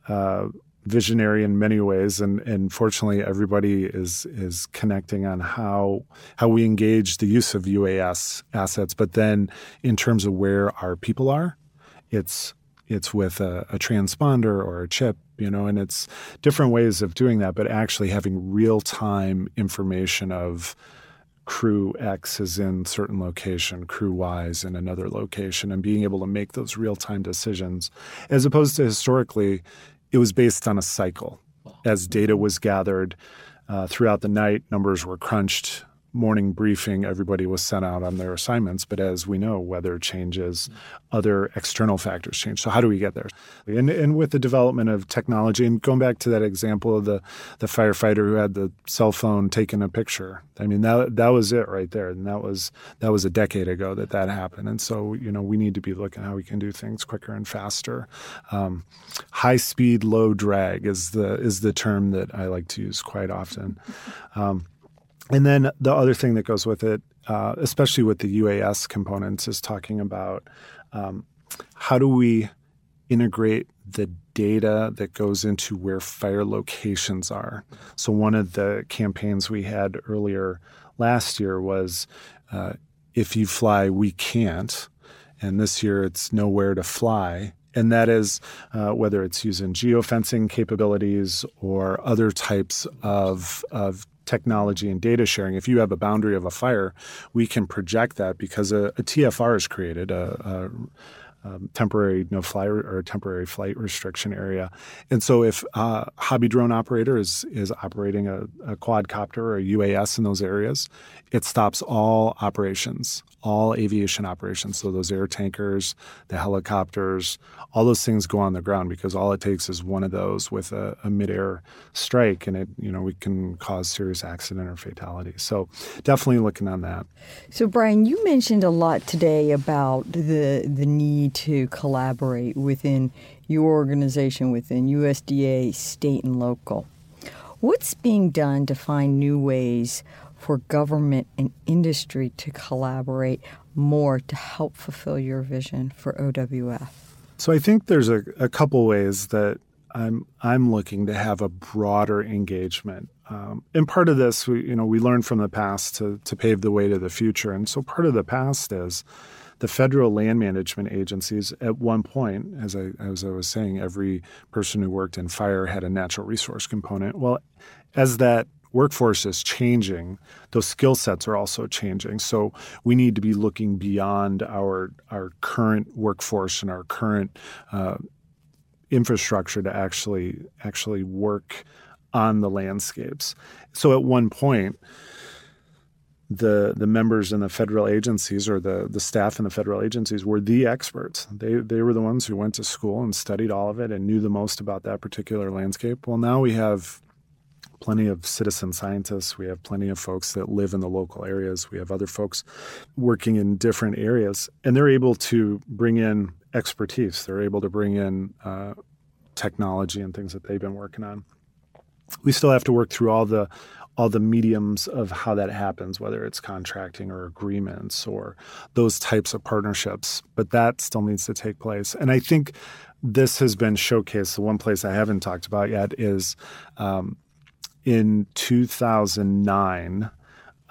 uh, visionary in many ways, and, and fortunately, everybody is is connecting on how how we engage the use of UAS assets. But then, in terms of where our people are, it's it's with a, a transponder or a chip, you know, and it's different ways of doing that. But actually, having real time information of crew X is in certain location, crew Y is in another location, and being able to make those real time decisions, as opposed to historically, it was based on a cycle. As data was gathered uh, throughout the night, numbers were crunched, morning briefing, everybody was sent out on their assignments. But as we know, weather changes, other external factors change. So how do we get there? And, and with the development of technology, and going back to that example of the, the firefighter who had the cell phone taking a picture, I mean that that was it right there, and that was that was a decade ago that that happened. And so you know we need to be looking how we can do things quicker and faster. Um, high speed, low drag is the is the term that I like to use quite often. Um, and then the other thing that goes with it, uh, especially with the UAS components, is talking about um, how do we integrate the data that goes into where fire locations are. So, one of the campaigns we had earlier last year was uh, if you fly, we can't. And this year it's nowhere to fly. And that is uh, whether it's using geofencing capabilities or other types of, of technology and data sharing, if you have a boundary of a fire, we can project that because a, a TFR is created, a, a um, temporary no fly or temporary flight restriction area. And so, if a hobby drone operator is is operating a, a quadcopter or a UAS in those areas, it stops all operations, all aviation operations. So those air tankers, the helicopters, all those things go on the ground because all it takes is one of those with a, a midair strike, and it you know we can cause serious accident or fatality. So definitely looking on that. So Bryan, you mentioned a lot today about the the need to collaborate within your organization, within USDA, state and local. What's being done to find new ways for government and industry to collaborate more to help fulfill your vision for OWF? So I think there's a, a couple ways that I'm I'm looking to have a broader engagement. Um, and part of this, we you know, we learned from the past to to pave the way to the future. And so part of the past is the federal land management agencies at one point, as I as I was saying, every person who worked in fire had a natural resource component. Well, as that workforce is changing, those skill sets are also changing. So we need to be looking beyond our our current workforce and our current uh, infrastructure to actually actually work on the landscapes. So at one point, the the members in the federal agencies or the the staff in the federal agencies were the experts. They they were the ones who went to school and studied all of it and knew the most about that particular landscape. Well, now we have plenty of citizen scientists. We have plenty of folks that live in the local areas. We have other folks working in different areas, and they're able to bring in expertise. They're able to bring in uh, technology and things that they've been working on. We still have to work through all the all the mediums of how that happens, whether it's contracting or agreements or those types of partnerships. But that still needs to take place. And I think this has been showcased. The one place I haven't talked about yet is um, in 2009,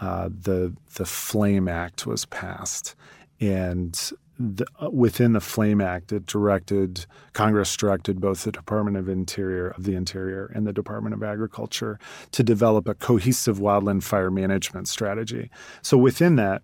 uh, the the Flame Act was passed, and the, uh, within the Flame Act, it directed Congress directed both the Department of Interior of the Interior and the Department of Agriculture to develop a cohesive wildland fire management strategy. So within that,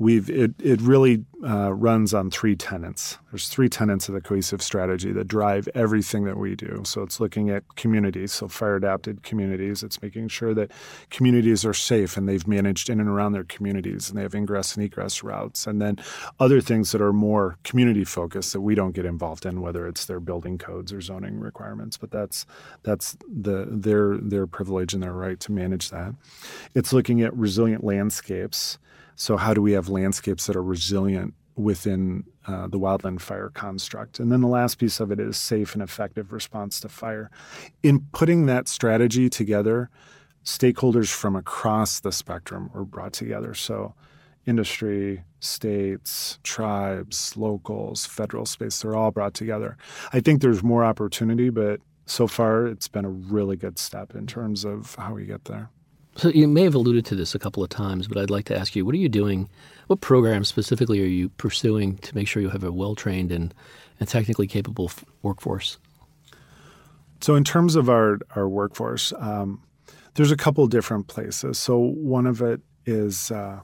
we've it, it really uh, runs on three tenets. There's three tenets of the cohesive strategy that drive everything that we do. So it's looking at communities, so fire adapted communities. It's making sure that communities are safe and they've managed in and around their communities and they have ingress and egress routes. And then other things that are more community focused that we don't get involved in, whether it's their building codes or zoning requirements. But that's that's the their their privilege and their right to manage that. It's looking at resilient landscapes so, how do we have landscapes that are resilient within uh, the wildland fire construct? And then the last piece of it is safe and effective response to fire. In putting that strategy together, stakeholders from across the spectrum were brought together. So, industry, states, tribes, locals, federal space, they're all brought together. I think there's more opportunity, but so far it's been a really good step in terms of how we get there. So you may have alluded to this a couple of times, but I'd like to ask you, what are you doing? What programs specifically are you pursuing to make sure you have a well-trained and, and technically capable f- workforce? So in terms of our our workforce, um, there's a couple different places. So one of it is uh,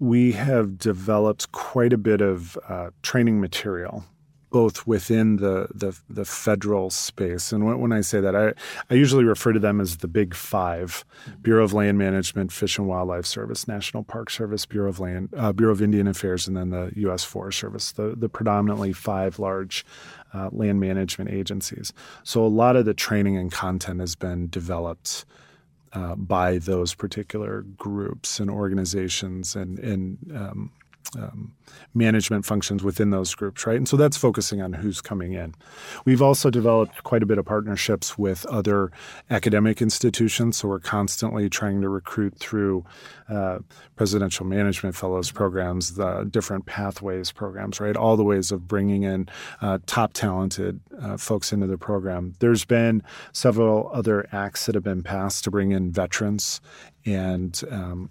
we have developed quite a bit of uh, training material both within the, the, the federal space. And when, when, I say that, I, I usually refer to them as the big five: Bureau of Land Management, Fish and Wildlife Service, National Park Service, Bureau of Land, uh, Bureau of Indian Affairs, and then the U.S. Forest Service. The the predominantly five large uh, land management agencies. So a lot of the training and content has been developed. Uh, by those particular groups and organizations and, and um, um, management functions within those groups, right? And so that's focusing on who's coming in. We've also developed quite a bit of partnerships with other academic institutions, so we're constantly trying to recruit through uh, presidential management fellows programs, the different pathways programs, right? All the ways of bringing in uh, top talented uh, folks into the program. There's been several other acts that have been passed to bring in veterans and um,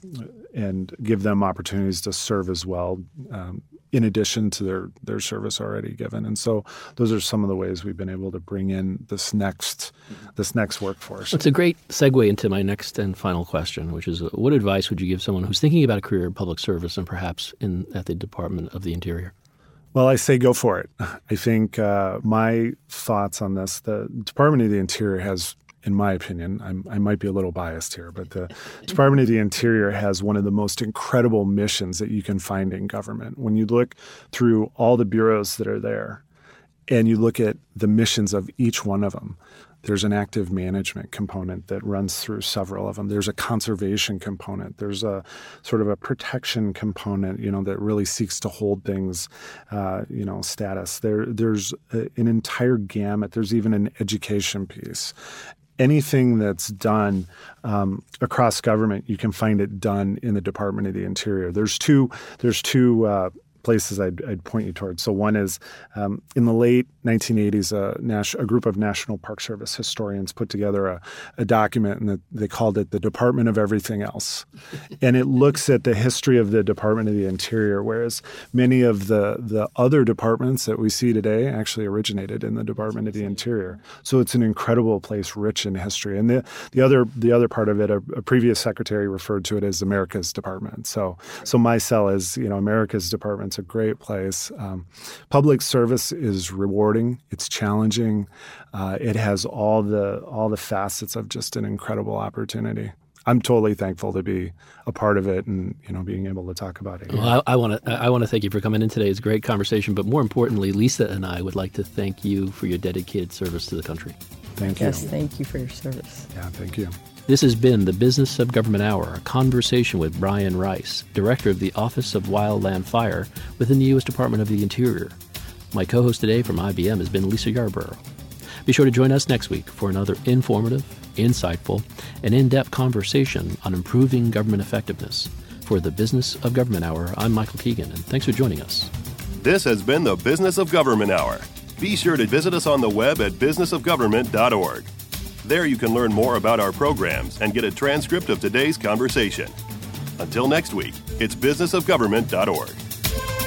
and give them opportunities to serve as well, um, in addition to their their service already given. And so those are some of the ways we've been able to bring in this next this next workforce. It's a great segue into my next and final question, which is, what advice would you give someone who's thinking about a career in public service and perhaps in at the Department of the Interior? Well, I say go for it. I think uh, my thoughts on this the Department of the Interior has in my opinion, I'm, i might be a little biased here, but the Department of the Interior has one of the most incredible missions that you can find in government. When you look through all the bureaus that are there and you look at the missions of each one of them, there's an active management component that runs through several of them. There's a conservation component. There's a sort of a protection component, you know, that really seeks to hold things, uh, you know, status. There, there's a, an entire gamut. There's even an education piece, anything that's done um, across government, you can find it done in the Department of the Interior. There's two. There's two. Uh, places I'd, I'd, point you towards. So one is um, in the late 1980s, a, nas- a, group of National Park Service historians put together a, a document, and the, they called it the Department of Everything Else, and it looks at the history of the Department of the Interior, whereas many of the the other departments that we see today actually originated in the Department of the Interior. So it's an incredible place, rich in history. And the the other the other part of it, a, a previous secretary referred to it as America's Department. So so my cell is you know America's Department it's a great place. Um, public service is rewarding. It's challenging. Uh, it has all the all the facets of just an incredible opportunity. I'm totally thankful to be a part of it and you know being able to talk about it. Well, I want to I want to thank you for coming in today. It's a great conversation, but more importantly, Lisa and I would like to thank you for your dedicated service to the country. Thank you. Yes, thank you for your service. Yeah, thank you. This has been the Business of Government Hour, a conversation with Bryan Rice, Director of the Office of Wildland Fire within the U.S. Department of the Interior. My co host today from IBM has been Lisa Yarborough. Be sure to join us next week for another informative, insightful, and in depth conversation on improving government effectiveness. For the Business of Government Hour, I'm Michael Keegan, and thanks for joining us. This has been the Business of Government Hour. Be sure to visit us on the web at businessofgovernment.org. There you can learn more about our programs and get a transcript of today's conversation. Until next week, it's businessofgovernment.org.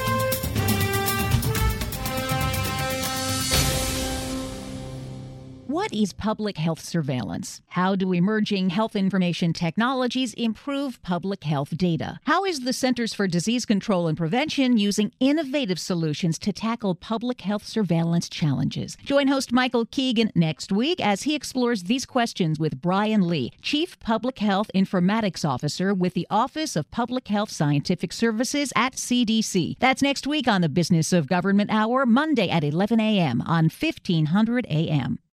What is public health surveillance? How do emerging health information technologies improve public health data? How is the Centers for Disease Control and Prevention using innovative solutions to tackle public health surveillance challenges? Join host Michael Keegan next week as he explores these questions with Brian Lee, Chief Public Health Informatics Officer with the Office of Public Health Scientific Services at CDC. That's next week on the Business of Government Hour, Monday at 11 a.m. on 1500 a.m.